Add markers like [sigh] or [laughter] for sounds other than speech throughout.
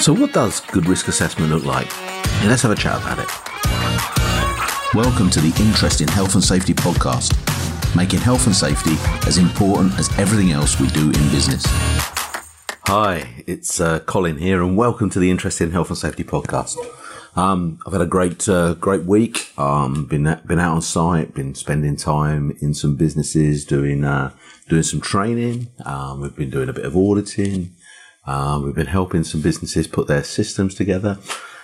So, what does good risk assessment look like? Yeah, let's have a chat about it. Welcome to the Interesting Health and Safety podcast, making health and safety as important as everything else we do in business. Hi, it's uh, Colin here, and welcome to the Interesting Health and Safety podcast. Um, I've had a great, uh, great week. Um, been been out on site, been spending time in some businesses, doing uh, doing some training. Um, we've been doing a bit of auditing. Um, we've been helping some businesses put their systems together,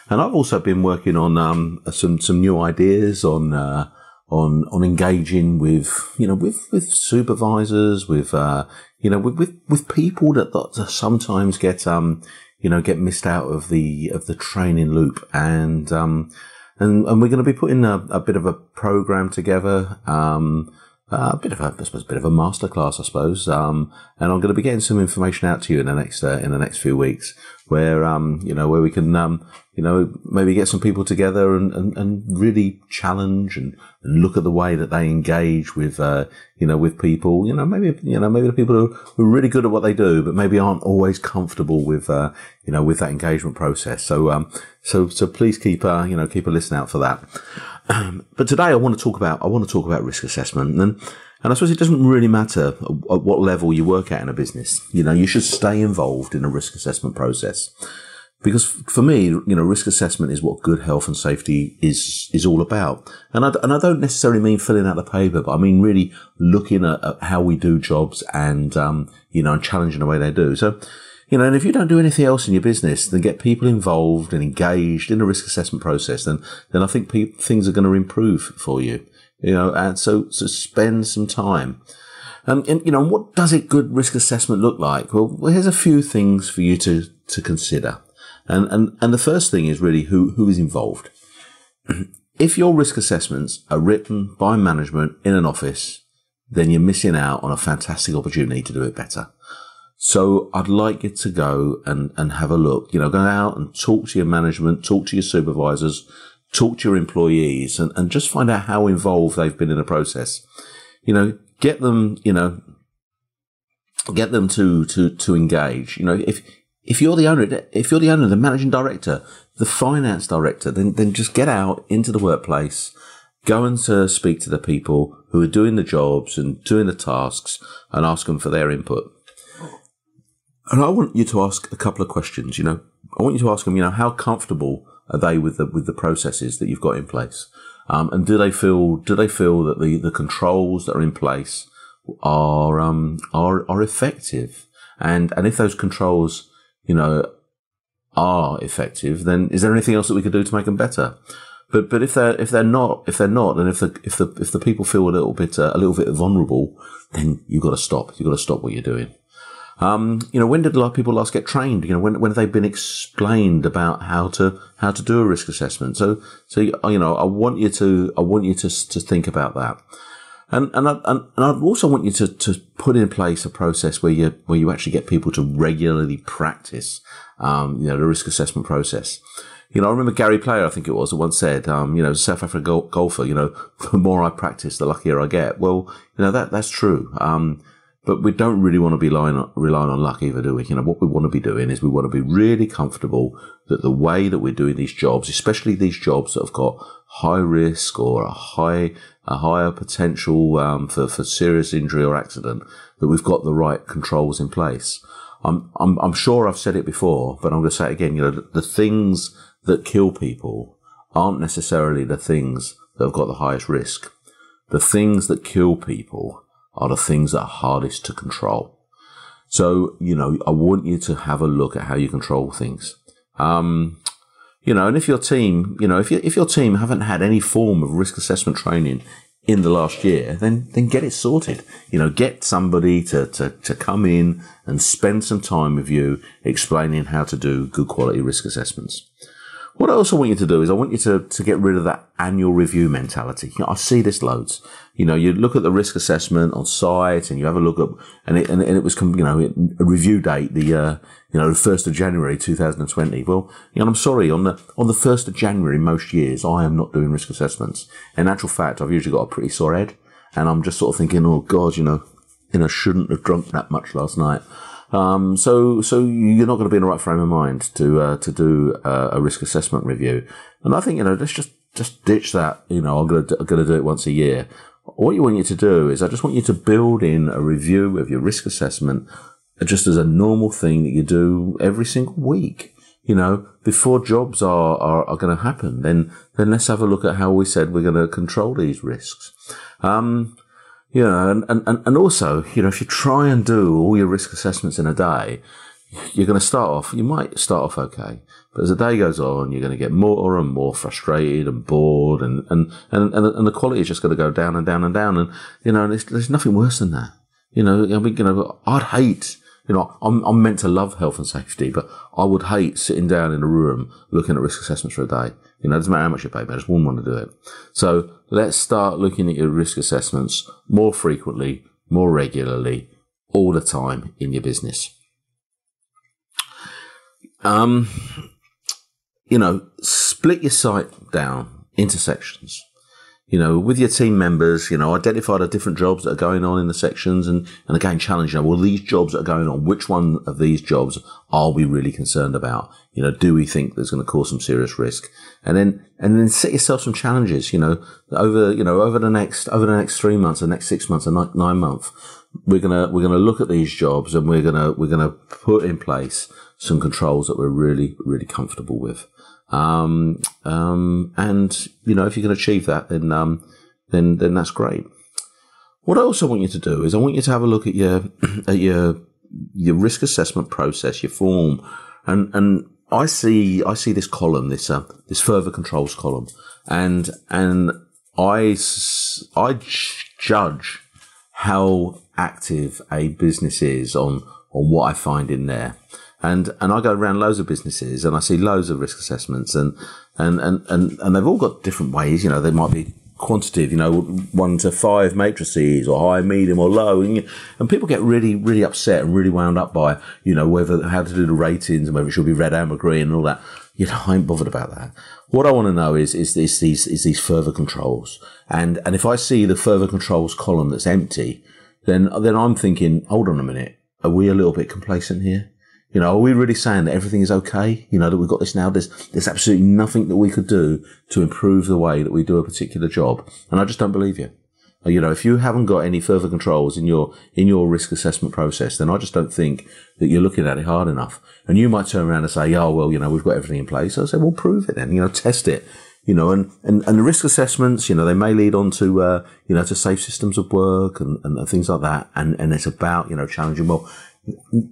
and I've also been working on um, some some new ideas on uh, on on engaging with you know with with supervisors, with uh, you know with, with with people that, that sometimes get um you know get missed out of the of the training loop, and um and and we're going to be putting a, a bit of a program together. Um, uh, a bit of a, I suppose, a bit of a masterclass, I suppose. Um, and I'm going to be getting some information out to you in the next uh, in the next few weeks, where um, you know, where we can, um, you know, maybe get some people together and, and, and really challenge and, and look at the way that they engage with, uh, you know, with people. You know, maybe you know, maybe the people who, are really good at what they do, but maybe aren't always comfortable with, uh, you know, with that engagement process. So, um, so, so please keep, uh, you know, keep a listen out for that. Um, but today I want to talk about I want to talk about risk assessment and and I suppose it doesn't really matter at what level you work at in a business. You know, you should stay involved in a risk assessment process because for me, you know, risk assessment is what good health and safety is is all about. And I, and I don't necessarily mean filling out the paper, but I mean really looking at, at how we do jobs and um, you know, and challenging the way they do. So you know, and if you don't do anything else in your business, then get people involved and engaged in the risk assessment process, then, then I think pe- things are going to improve for you. You know, and so, so spend some time. Um, and, you know, what does a good risk assessment look like? Well, well, here's a few things for you to, to consider. And, and, and the first thing is really who, who is involved. [clears throat] if your risk assessments are written by management in an office, then you're missing out on a fantastic opportunity to do it better. So I'd like you to go and, and have a look, you know, go out and talk to your management, talk to your supervisors, talk to your employees and, and just find out how involved they've been in the process. You know, get them, you know, get them to, to, to engage. You know, if, if you're the owner, if you're the owner, the managing director, the finance director, then, then just get out into the workplace, go and to speak to the people who are doing the jobs and doing the tasks and ask them for their input. And I want you to ask a couple of questions. You know, I want you to ask them. You know, how comfortable are they with the with the processes that you've got in place, um, and do they feel do they feel that the the controls that are in place are um are are effective? And and if those controls, you know, are effective, then is there anything else that we could do to make them better? But but if they're if they're not if they're not, and if the if the if the people feel a little bit uh, a little bit vulnerable, then you've got to stop. You've got to stop what you're doing. Um, you know, when did a lot of people last get trained? You know, when, when have they been explained about how to, how to do a risk assessment? So, so, you know, I want you to, I want you to, to think about that. And, and, I, and, I also want you to, to put in place a process where you, where you actually get people to regularly practice, um, you know, the risk assessment process. You know, I remember Gary Player, I think it was, that once said, um, you know, South African gol- golfer, you know, [laughs] the more I practice, the luckier I get. Well, you know, that, that's true. Um, but we don't really want to be relying on, relying on luck either, do we? You know, what we want to be doing is we want to be really comfortable that the way that we're doing these jobs, especially these jobs that have got high risk or a high, a higher potential um, for, for serious injury or accident, that we've got the right controls in place. I'm, I'm, I'm sure I've said it before, but I'm going to say it again. You know, the, the things that kill people aren't necessarily the things that have got the highest risk. The things that kill people are the things that are hardest to control. So, you know, I want you to have a look at how you control things. Um, you know, and if your team, you know, if, you, if your team haven't had any form of risk assessment training in the last year, then, then get it sorted. You know, get somebody to, to, to come in and spend some time with you explaining how to do good quality risk assessments. What I also want you to do is I want you to, to get rid of that annual review mentality. You know, I see this loads. You know, you look at the risk assessment on site and you have a look at, and it, and and it was, you know, a review date, the, uh, you know, the 1st of January 2020. Well, you know, I'm sorry, on the, on the 1st of January, most years, I am not doing risk assessments. In actual fact, I've usually got a pretty sore head and I'm just sort of thinking, oh God, you know, you know, shouldn't have drunk that much last night. Um, so, so you're not going to be in the right frame of mind to uh, to do uh, a risk assessment review. And I think you know, let's just just ditch that. You know, I'm going to I'm going to do it once a year. What you want you to do is, I just want you to build in a review of your risk assessment, just as a normal thing that you do every single week. You know, before jobs are are, are going to happen, then then let's have a look at how we said we're going to control these risks. Um, know, and, and, and also, you know, if you try and do all your risk assessments in a day, you're going to start off, you might start off okay. But as the day goes on, you're going to get more and more frustrated and bored and, and, and, and, and the quality is just going to go down and down and down. And, you know, there's, there's nothing worse than that. You know, I mean, you know, I'd hate, you know, I'm, I'm meant to love health and safety, but I would hate sitting down in a room looking at risk assessments for a day. You know, it doesn't matter how much you pay, but I just wouldn't want to do it. So let's start looking at your risk assessments more frequently, more regularly, all the time in your business. Um, you know, split your site down into sections you know, with your team members, you know, identify the different jobs that are going on in the sections and, and again, challenge, you know, well, these jobs that are going on, which one of these jobs are we really concerned about? You know, do we think there's going to cause some serious risk? And then, and then set yourself some challenges, you know, over, you know, over the next, over the next three months, the next six months, and nine months, we're going to, we're going to look at these jobs and we're going to, we're going to put in place some controls that we're really, really comfortable with. Um, um, and you know, if you can achieve that, then um, then then that's great. What I also want you to do is I want you to have a look at your [clears throat] at your your risk assessment process, your form, and and I see I see this column, this uh, this further controls column, and and I I judge how active a business is on on what I find in there. And, and I go around loads of businesses and I see loads of risk assessments and, and, and, and, and they've all got different ways. You know, they might be quantitative, you know, one to five matrices or high, medium or low. And, and people get really, really upset and really wound up by, you know, whether, how to do the ratings and whether it should be red, amber, green and all that. You know, I ain't bothered about that. What I want to know is, is, is these, is these further controls. And, and if I see the further controls column that's empty, then, then I'm thinking, hold on a minute. Are we a little bit complacent here? You know, are we really saying that everything is okay? You know, that we've got this now. There's, there's absolutely nothing that we could do to improve the way that we do a particular job. And I just don't believe you. Uh, you know, if you haven't got any further controls in your, in your risk assessment process, then I just don't think that you're looking at it hard enough. And you might turn around and say, oh, well, you know, we've got everything in place. I say, well, prove it then, you know, test it you know, and, and, and the risk assessments, you know, they may lead on to, uh, you know, to safe systems of work and, and, and, things like that. And, and it's about, you know, challenging, well,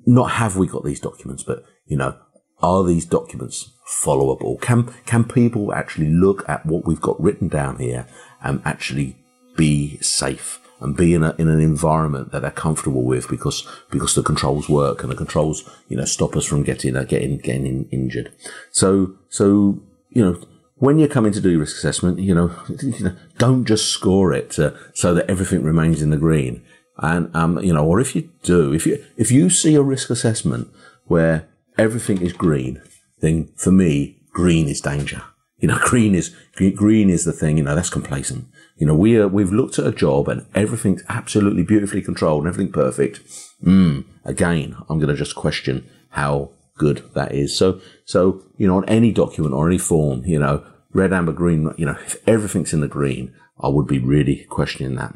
not have we got these documents, but you know, are these documents followable? Can can people actually look at what we've got written down here and actually be safe and be in a, in an environment that they're comfortable with because because the controls work and the controls you know stop us from getting uh, getting getting injured. So so you know when you're coming to do risk assessment, you know, [laughs] you know don't just score it uh, so that everything remains in the green. And, um, you know, or if you do, if you, if you see a risk assessment where everything is green, then for me, green is danger. You know, [laughs] green is, green is the thing, you know, that's complacent. You know, we are, we've looked at a job and everything's absolutely beautifully controlled and everything perfect. Mm, again, I'm going to just question how good that is. So, so, you know, on any document or any form, you know, red, amber, green, you know, if everything's in the green, I would be really questioning that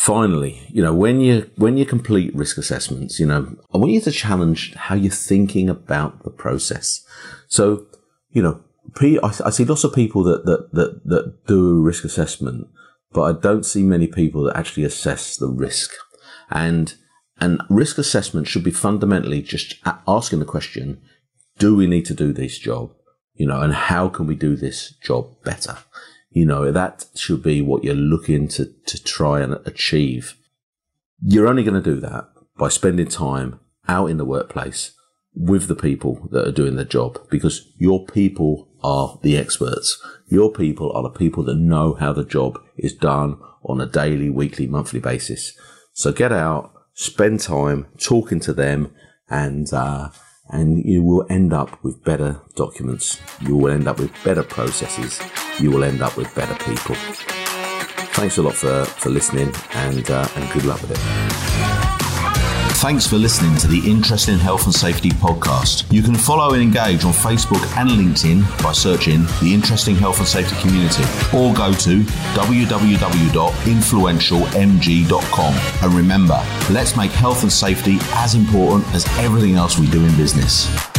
finally, you know, when you when you complete risk assessments, you know, I want you to challenge how you're thinking about the process. So, you know, I see lots of people that that that that do risk assessment, but I don't see many people that actually assess the risk. And and risk assessment should be fundamentally just asking the question: Do we need to do this job? You know, and how can we do this job better? You know, that should be what you're looking to, to try and achieve. You're only going to do that by spending time out in the workplace with the people that are doing the job because your people are the experts. Your people are the people that know how the job is done on a daily, weekly, monthly basis. So get out, spend time talking to them and, uh, and you will end up with better documents. You will end up with better processes. You will end up with better people. Thanks a lot for, for listening and, uh, and good luck with it. Thanks for listening to the Interesting Health and Safety podcast. You can follow and engage on Facebook and LinkedIn by searching the Interesting Health and Safety Community or go to www.influentialmg.com. And remember, let's make health and safety as important as everything else we do in business.